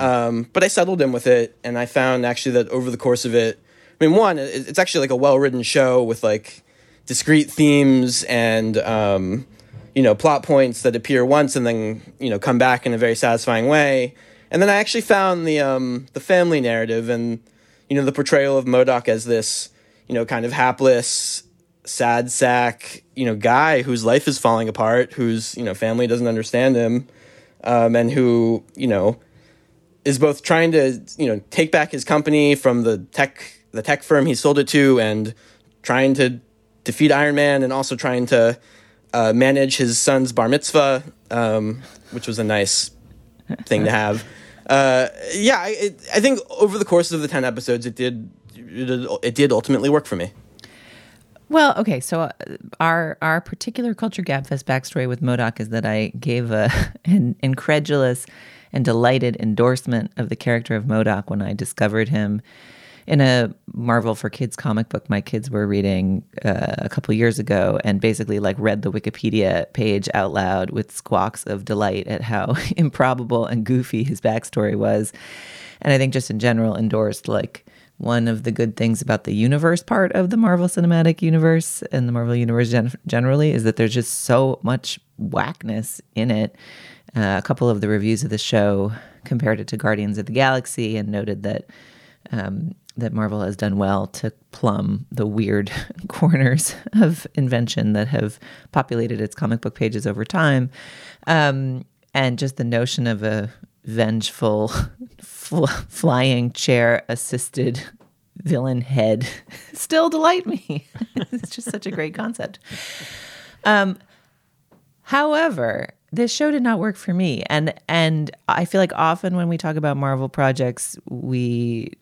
Um, but I settled in with it, and I found actually that over the course of it, I mean, one, it- it's actually like a well written show with like discrete themes and um, you know plot points that appear once and then you know come back in a very satisfying way. And then I actually found the um, the family narrative and you know the portrayal of MODOK as this you know kind of hapless, sad sack you know guy whose life is falling apart, whose you know family doesn't understand him, um, and who you know is both trying to you know take back his company from the tech the tech firm he sold it to and trying to defeat Iron Man and also trying to uh, manage his son's bar mitzvah, um, which was a nice thing to have. Uh, yeah, I, it, I think over the course of the ten episodes, it did it did, it did ultimately work for me. Well, okay, so uh, our our particular culture gabfest backstory with MODOK is that I gave a an incredulous and delighted endorsement of the character of MODOK when I discovered him in a Marvel for Kids comic book my kids were reading uh, a couple years ago, and basically like read the Wikipedia page out loud with squawks of delight at how improbable and goofy his backstory was, and I think just in general endorsed like one of the good things about the universe part of the Marvel Cinematic Universe and the Marvel Universe gen- generally is that there's just so much whackness in it. Uh, a couple of the reviews of the show compared it to Guardians of the Galaxy and noted that um, that Marvel has done well to plumb the weird corners of invention that have populated its comic book pages over time, um, and just the notion of a vengeful, fl- flying chair assisted villain head still delight me. it's just such a great concept. Um, however, this show did not work for me, and and I feel like often when we talk about Marvel projects, we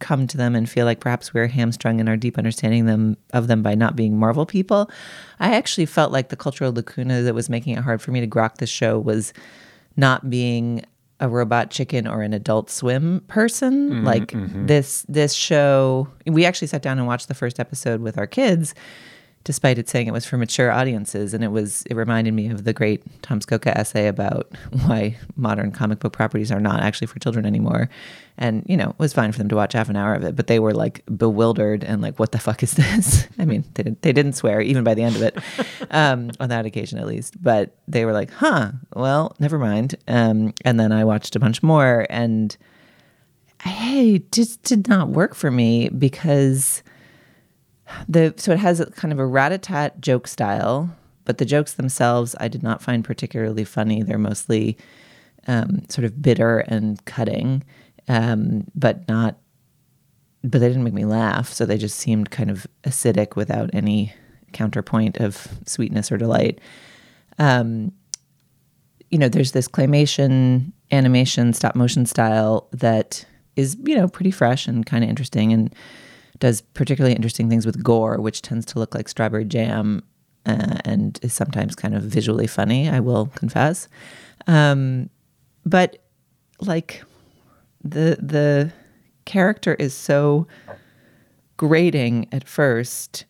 come to them and feel like perhaps we're hamstrung in our deep understanding them of them by not being Marvel people. I actually felt like the cultural lacuna that was making it hard for me to grok the show was not being a robot chicken or an adult swim person Mhm, like mhm. this this show we actually sat down and watched the first episode with our kids despite it saying it was for mature audiences and it was it reminded me of the great Tom Scocca essay about why modern comic book properties are not actually for children anymore. And you know it was fine for them to watch half an hour of it but they were like bewildered and like what the fuck is this? I mean they, didn't- they didn't swear even by the end of it um, on that occasion at least. But they were like huh well never mind. Um, and then I watched a bunch more and hey just did not work for me because the so it has a kind of a rat-a-tat joke style but the jokes themselves i did not find particularly funny. They're mostly um, sort of bitter and cutting um, but not but they didn't make me laugh. So they just seemed kind of acidic without any counterpoint of sweetness or delight. Um, you know, there's this claymation animation stop motion style that is, you know, pretty fresh and kind of interesting. And does particularly interesting things with gore, which tends to look like strawberry jam uh, and is sometimes kind of visually funny, I will confess. Um, but like the the character is so grating at first.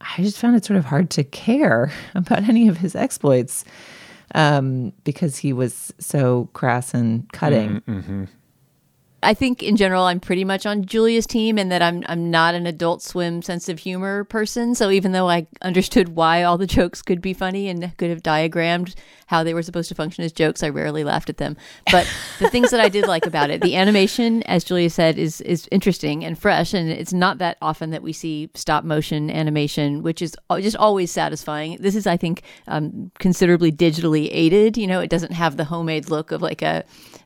I just found it sort of hard to care about any of his exploits um, because he was so crass and cutting. Mm-hmm. I think in general I'm pretty much on Julia's team and that I'm I'm not an adult swim sense of humor person. So even though I understood why all the jokes could be funny and could have diagrammed how they were supposed to function as jokes, I rarely laughed at them. But the things that I did like about it, the animation, as Julia said, is is interesting and fresh and it's not that often that we see stop motion animation, which is just always satisfying. This is I think um, considerably digitally aided, you know, it doesn't have the homemade look of like a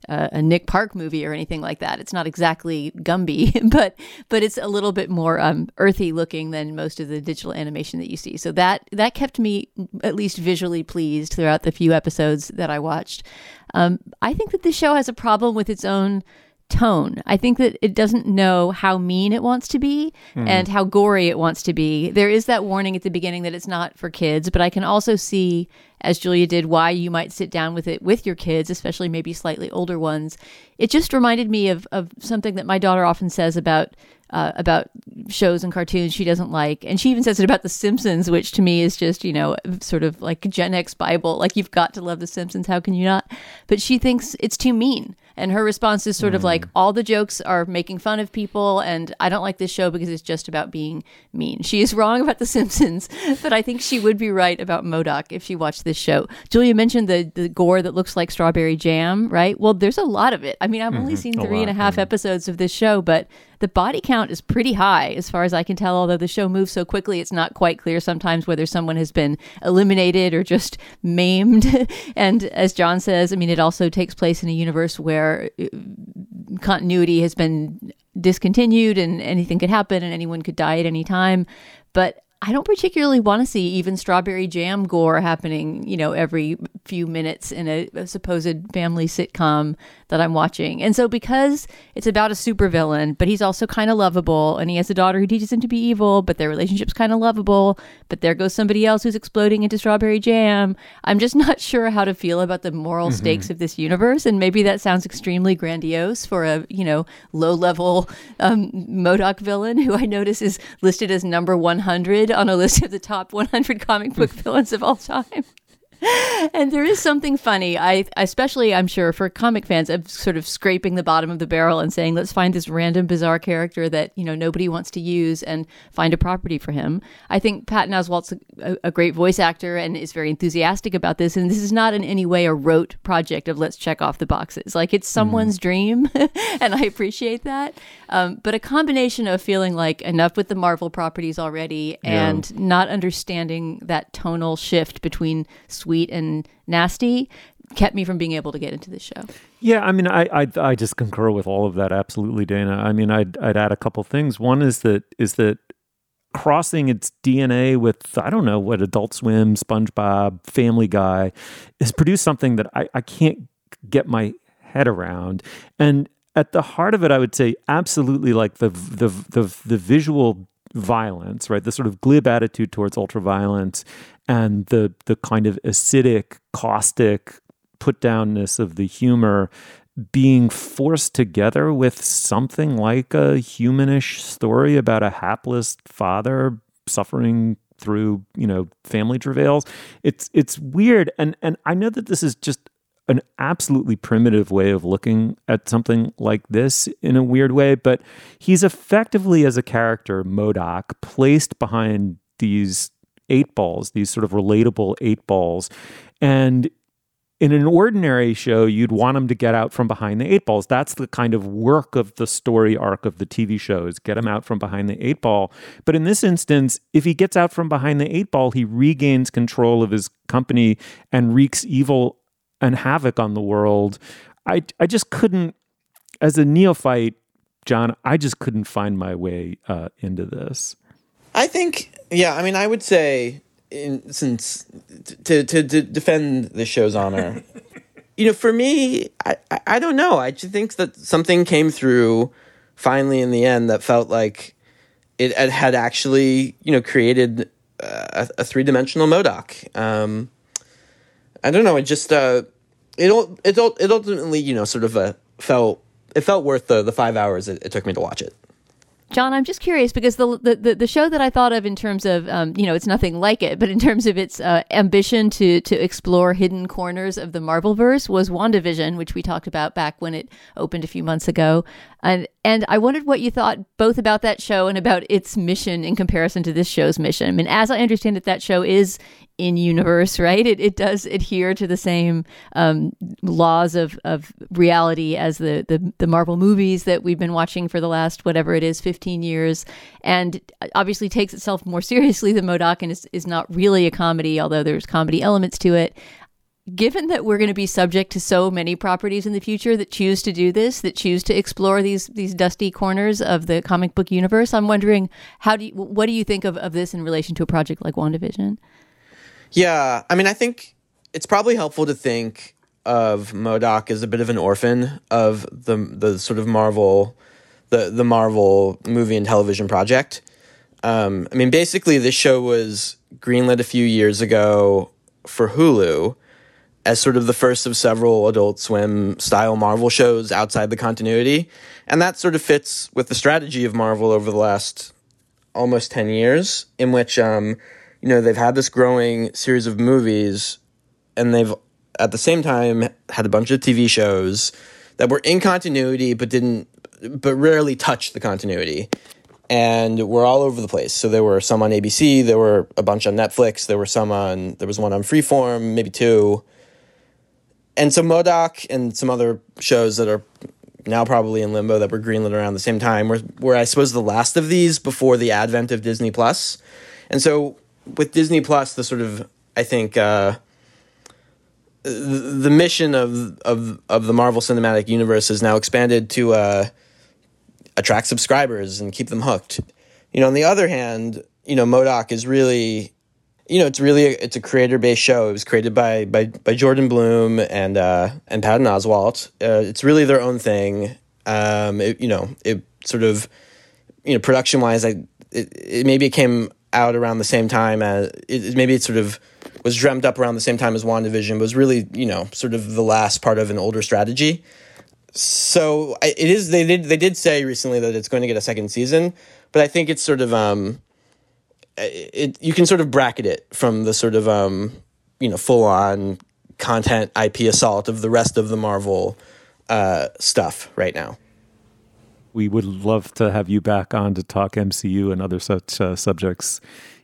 a, a Nick Park movie or anything like that. It's not exactly Gumby, but but it's a little bit more um, earthy looking than most of the digital animation that you see. So that that kept me at least visually pleased throughout the few episodes that I watched. Um, I think that this show has a problem with its own tone. I think that it doesn't know how mean it wants to be Hmm. and how gory it wants to be. There is that warning at the beginning that it's not for kids, but I can also see, as Julia did, why you might sit down with it with your kids, especially maybe slightly older ones. It just reminded me of, of something that my daughter often says about uh, about shows and cartoons she doesn't like, and she even says it about The Simpsons, which to me is just you know sort of like Gen X Bible. Like you've got to love The Simpsons. How can you not? But she thinks it's too mean. And her response is sort of like all the jokes are making fun of people, and I don't like this show because it's just about being mean. She is wrong about The Simpsons, but I think she would be right about MODOK if she watched this show. Julia mentioned the the gore that looks like strawberry jam, right? Well, there's a lot of it. I mean, I've only Mhm. seen A three and a half episodes of this show, but the body count is pretty high as far as I can tell. Although the show moves so quickly, it's not quite clear sometimes whether someone has been eliminated or just maimed. and as John says, I mean, it also takes place in a universe where uh, continuity has been discontinued and anything could happen and anyone could die at any time. But I don't particularly want to see even strawberry jam gore happening, you know, every few minutes in a, a supposed family sitcom that I'm watching. And so because it's about a supervillain, but he's also kind of lovable and he has a daughter who teaches him to be evil, but their relationship's kind of lovable, but there goes somebody else who's exploding into strawberry jam. I'm just not sure how to feel about the moral Mhm. stakes of this universe and maybe that sounds extremely grandiose for a, you know, low-level um, MODOK villain who I notice is listed as number 100 on a list of the top 100 comic book villains of all time. and there is something funny. I especially I'm sure for comic fans of sort of scraping the bottom of the barrel and saying let's find this random bizarre character that you know nobody wants to use and find a property for him. I think Patton Oswalt's a, a great voice actor and is very enthusiastic about this. And this is not in any way a rote project of let's check off the boxes. Like it's someone's dream, and I appreciate that. Um, but a combination of feeling like enough with the Marvel properties already Yeah. and not understanding that tonal shift between sweet and nasty kept me from being able to get into this show. Yeah, I mean, I, I I just concur with all of that. Absolutely, Dana. I mean, I'd I'd add a couple things. One is that is that crossing its DNA with I don't know what Adult Swim, SpongeBob, Family Guy, has produced something that I, I can't get my head around. And at the heart of it, I would say absolutely like the the the, the visual violence, right? The sort of glib attitude towards ultraviolence and the the kind of acidic, caustic put downness of the humor being forced together with something like a humanish story about a hapless father suffering through you know family travails. It's it's weird. And and i know that this is just an absolutely primitive way of looking at something like this in a weird way but he's effectively as a character MODOK placed behind these eight balls these sort of relatable eight balls and in an ordinary show, you'd want him to get out from behind the eight balls. That's the kind of work of the story arc of the TV shows, get him out from behind the eight ball. But in this instance, if he gets out from behind the eight ball, he regains control of his company and wreaks evil and havoc on the world. I, I just couldn't, as a neophyte, John, I just couldn't find my way uh, into this. I think, yeah. I mean, I would say, in, since to, to to defend the show's honor, you know, for me, I, I I don't know. I just think that something came through finally in the end that felt like it, it had actually, you know, created uh, a, a three dimensional MODOK. Um, I don't know. It just uh, it it it ultimately, you know, sort of uh, felt it felt worth the the five hours it, it took me to watch it. John, I'm just curious because the, the the, show that I thought of in terms of um, you know it's nothing like it, but in terms of its uh, ambition to to explore hidden corners of the Marvel verse was WandaVision, which we talked about back when it opened a few months ago, and and I wondered what you thought both about that show and about its mission in comparison to this show's mission. I mean, as I understand it, that show is in universe, right? It, it does adhere to the same um, laws of, of reality as the, the, the Marvel movies that we've been watching for the last, whatever it is, 15 years. And obviously takes itself more seriously than MODOK and is, is not really a comedy, although there's comedy elements to it. Given that we're going to be subject to so many properties in the future that choose to do this, that choose to explore these these dusty corners of the comic book universe, I'm wondering how do you, what do you think of, of this in relation to a project like WandaVision? Yeah, I mean, I think it's probably helpful to think of MODOK as a bit of an orphan of the the sort of Marvel, the the Marvel movie and television project. Um, I mean, basically, this show was greenlit a few years ago for Hulu as sort of the first of several Adult Swim style Marvel shows outside the continuity, and that sort of fits with the strategy of Marvel over the last almost ten years, in which um, you know, they've had this growing series of movies and they've at the same time had a bunch of TV shows that were in continuity but didn't but rarely touched the continuity and were all over the place. So there were some on ABC, there were a bunch on Netflix, there were some on there was one on Freeform, maybe two. And so MODOK and some other shows that are now probably in limbo that were greenlit around the same time were, were I suppose the last of these before the advent of Disney Plus. And so with Disney Plus, the sort of I think uh, the, the mission of of of the Marvel Cinematic Universe is now expanded to uh, attract subscribers and keep them hooked. You know, on the other hand, you know, MODOK is really, you know, it's really a, it's a creator based show. It was created by by by Jordan Blum and uh, and Patton Oswalt. Uh, it's really their own thing. Um, it, you know, it sort of, you know, production wise, I it, it maybe it came out around the same time as it, maybe it sort of was dreamt up around the same time as WandaVision, but was really, you know, sort of the last part of an older strategy. So it is. They did. They did say recently that it's going to get a second season, but I think it's sort of um, it. You can sort of bracket it from the sort of um, you know, full on content IP assault of the rest of the Marvel uh, stuff right now we would love to have you back on to talk MCU and other such uh, subjects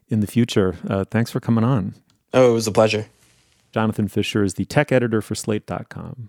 in the future. Uh, thanks for coming on. Oh, it was a pleasure. Jonathan Fischer is the tech editor for Slate.com.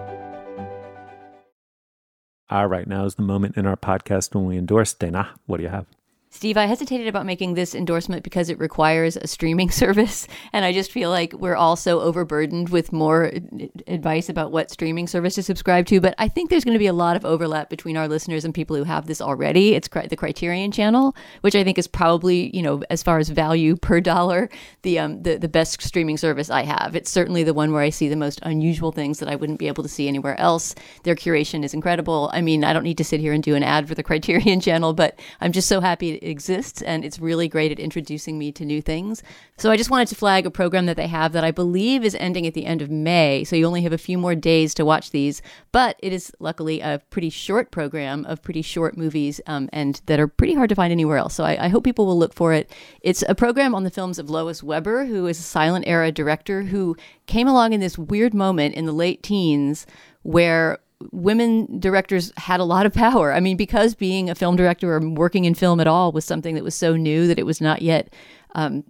All right, now is the moment in our podcast when we endorse Dana. What do you have? Steve, I hesitated about making this endorsement because it requires a streaming service. And I just feel like we're all so overburdened with more advice about what streaming service to subscribe to. But I think there's going to be a lot of overlap between our listeners and people who have this already. It's the Criterion channel, which I think is probably, you know, as far as value per dollar, the, um, the, the best streaming service I have. It's certainly the one where I see the most unusual things that I wouldn't be able to see anywhere else. Their curation is incredible. I mean, I don't need to sit here and do an ad for the Criterion channel, but I'm just so happy exists and it's really great at introducing me to new things. So I just wanted to flag a program that they have that I believe is ending at the end of May. So you only have a few more days to watch these, but it is luckily a pretty short program of pretty short movies um, and that are pretty hard to find anywhere else. So I, I hope people will look for it. It's a program on the films of Lois Weber, who is a silent era director who came along in this weird moment in the late teens where women directors had a lot of power. I mean, because being a film director or working in film at all was something that was so new that it was not yet um,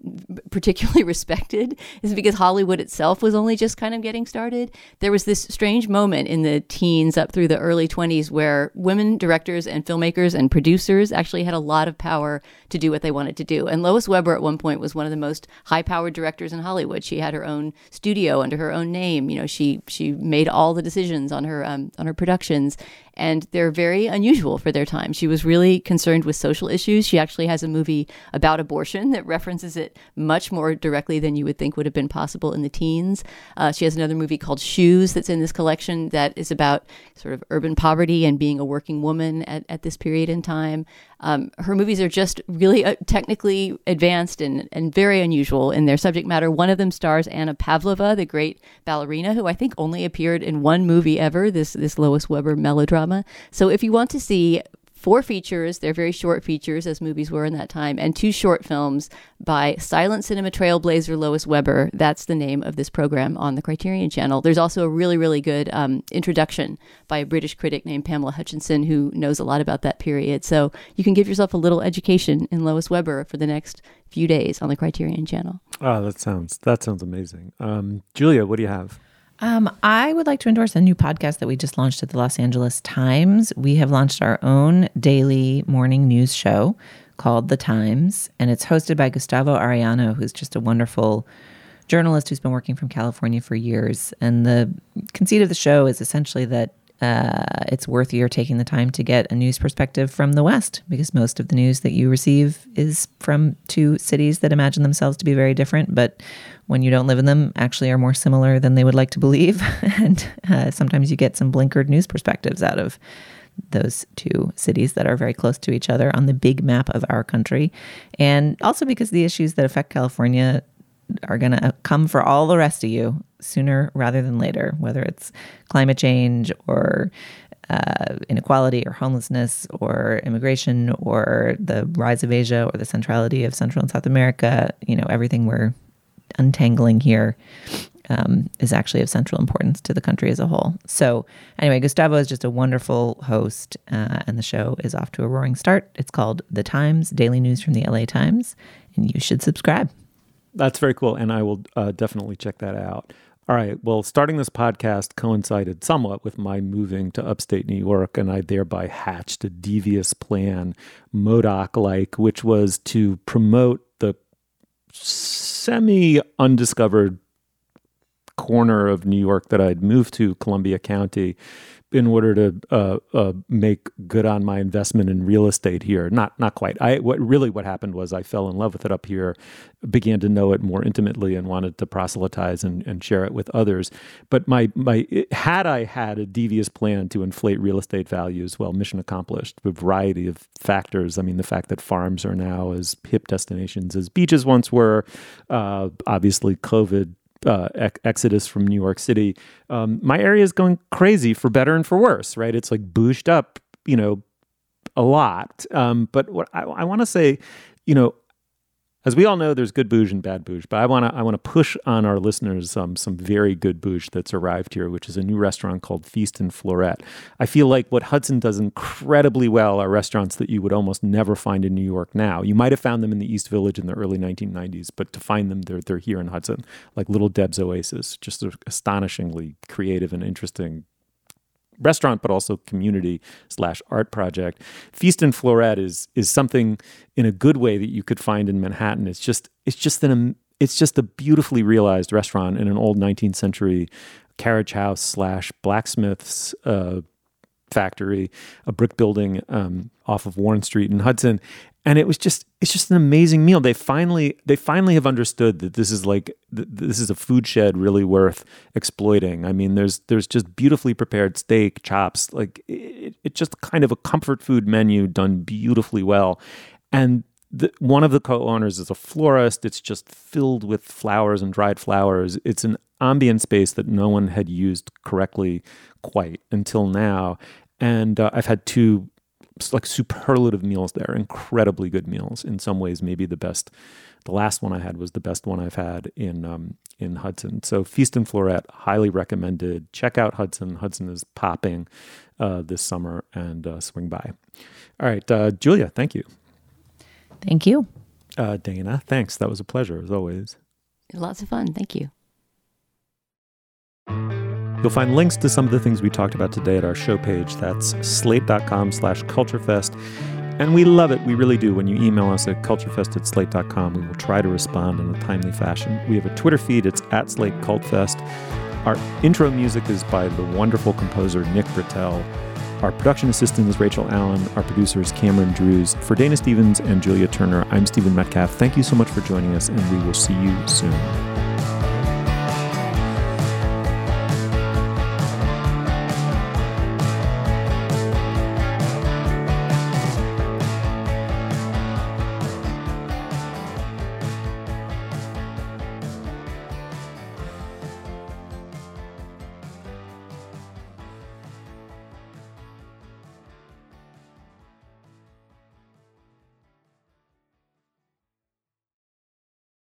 particularly respected is because Hollywood itself was only just kind of getting started. There was this strange moment in the teens up through the early 20s where women directors and filmmakers and producers actually had a lot of power to do what they wanted to do. And Lois Weber at one point was one of the most high-powered directors in Hollywood. She had her own studio under her own name. You know, she she made all the decisions on her um, on her productions and they're very unusual for their time. She was really concerned with social issues. She actually has a movie about abortion that references it much more directly than you would think would have been possible in the teens. Uh, she has another movie called Shoes that's in this collection that is about sort of urban poverty and being a working woman at, at this period in time. Um, her movies are just really uh, technically advanced and, and very unusual in their subject matter. One of them stars Anna Pavlova, the great ballerina, who I think only appeared in one movie ever, this, this Lois Weber melodrama. So if you want to see four features. They're very short features, as movies were in that time, and two short films by silent cinema trailblazer Lois Weber. That's the name of this program on the Criterion Channel. There's also a really, really good um, introduction by a British critic named Pamela Hutchinson, who knows a lot about that period. So you can give yourself a little education in Lois Weber for the next few days on the Criterion Channel. Oh, that sounds that sounds amazing. Um, Julia, what do you have? Um, I would like to endorse a new podcast that we just launched at the Los Angeles Times. We have launched our own daily morning news show called The Times, and it's hosted by Gustavo Arellano, who's just a wonderful journalist who's been working from California for years. And the conceit of the show is essentially that uh, it's worth your taking the time to get a news perspective from the West because most of the news that you receive is from two cities that imagine themselves to be very different, but when you don't live in them, actually are more similar than they would like to believe. and uh, sometimes you get some blinkered news perspectives out of those two cities that are very close to each other on the big map of our country. And also because the issues that affect California are going to come for all the rest of you sooner rather than later, whether it's climate change or uh, inequality or homelessness or immigration or the rise of Asia or the centrality of Central and South America. You know, everything we're untangling here um, is actually of central importance to the country as a whole. So, anyway, Gustavo is just a wonderful host, uh, and the show is off to a roaring start. It's called The Times Daily News from the LA Times, and you should subscribe. That's very cool, and I will uh, definitely check that out. All right. Well, starting this podcast coincided somewhat with my moving to upstate New York, and I thereby hatched a devious plan, MODOK like, which was to promote the semi undiscovered corner of New York that I'd moved to, Columbia County, in order to uh, uh, make good on my investment in real estate here. Not not quite. I what really what happened was I fell in love with it up here, began to know it more intimately, and wanted to proselytize and, and share it with others. But my my had I had a devious plan to inflate real estate values, well, mission accomplished. A variety of factors. I mean, the fact that farms are now as hip destinations as beaches once were. Uh, obviously, COVID uh, ex- exodus from New York City, um, my area is going crazy for better and for worse, right? It's like booshed up, you know, a lot. Um, but what I, I want to say, you know, as we all know, there's good bouge and bad bouge, but I want to I want to push on our listeners um, some very good bouge that's arrived here, which is a new restaurant called Feast and Floret. I feel like what Hudson does incredibly well are restaurants that you would almost never find in New York now. You might have found them in the East Village in the early 1990s, but to find them, they're they're here in Hudson, like Little Deb's Oasis, just astonishingly creative and interesting restaurant, but also community slash art project. Feast and Floret is is something in a good way that you could find in Manhattan. It's just it's just an it's just a beautifully realized restaurant in an old 19th century carriage house slash blacksmith's uh, factory, a brick building um, off of Warren Street in Hudson, and it was just it's just an amazing meal. They finally they finally have understood that this is like th- this is a food shed really worth exploiting. I mean there's there's just beautifully prepared steak chops like it, it's just kind of a comfort food menu done beautifully well. And the, one of the co-owners is a florist. It's just filled with flowers and dried flowers. It's an ambient space that no one had used correctly quite until now. And uh, I've had two like superlative meals there, incredibly good meals. In some ways, maybe the best. The last one I had was the best one I've had in um, in Hudson. So Feast and Floret, highly recommended. Check out Hudson. Hudson is popping uh, this summer, and uh, swing by. All right, uh, Julia, thank you. Thank you. Uh, Dana, thanks. That was a pleasure, as always. Lots of fun. Thank you. You'll find links to some of the things we talked about today at our show page. That's slate.com slash culturefest. And we love it. We really do. When you email us at culturefest at slate.com, we will try to respond in a timely fashion. We have a Twitter feed. It's at Slate Cultfest. Our intro music is by the wonderful composer Nick Britell. Our production assistant is Rachel Allen. Our producer is Cameron Drews. For Dana Stevens and Julia Turner, I'm Stephen Metcalf. Thank you so much for joining us, and we will see you soon.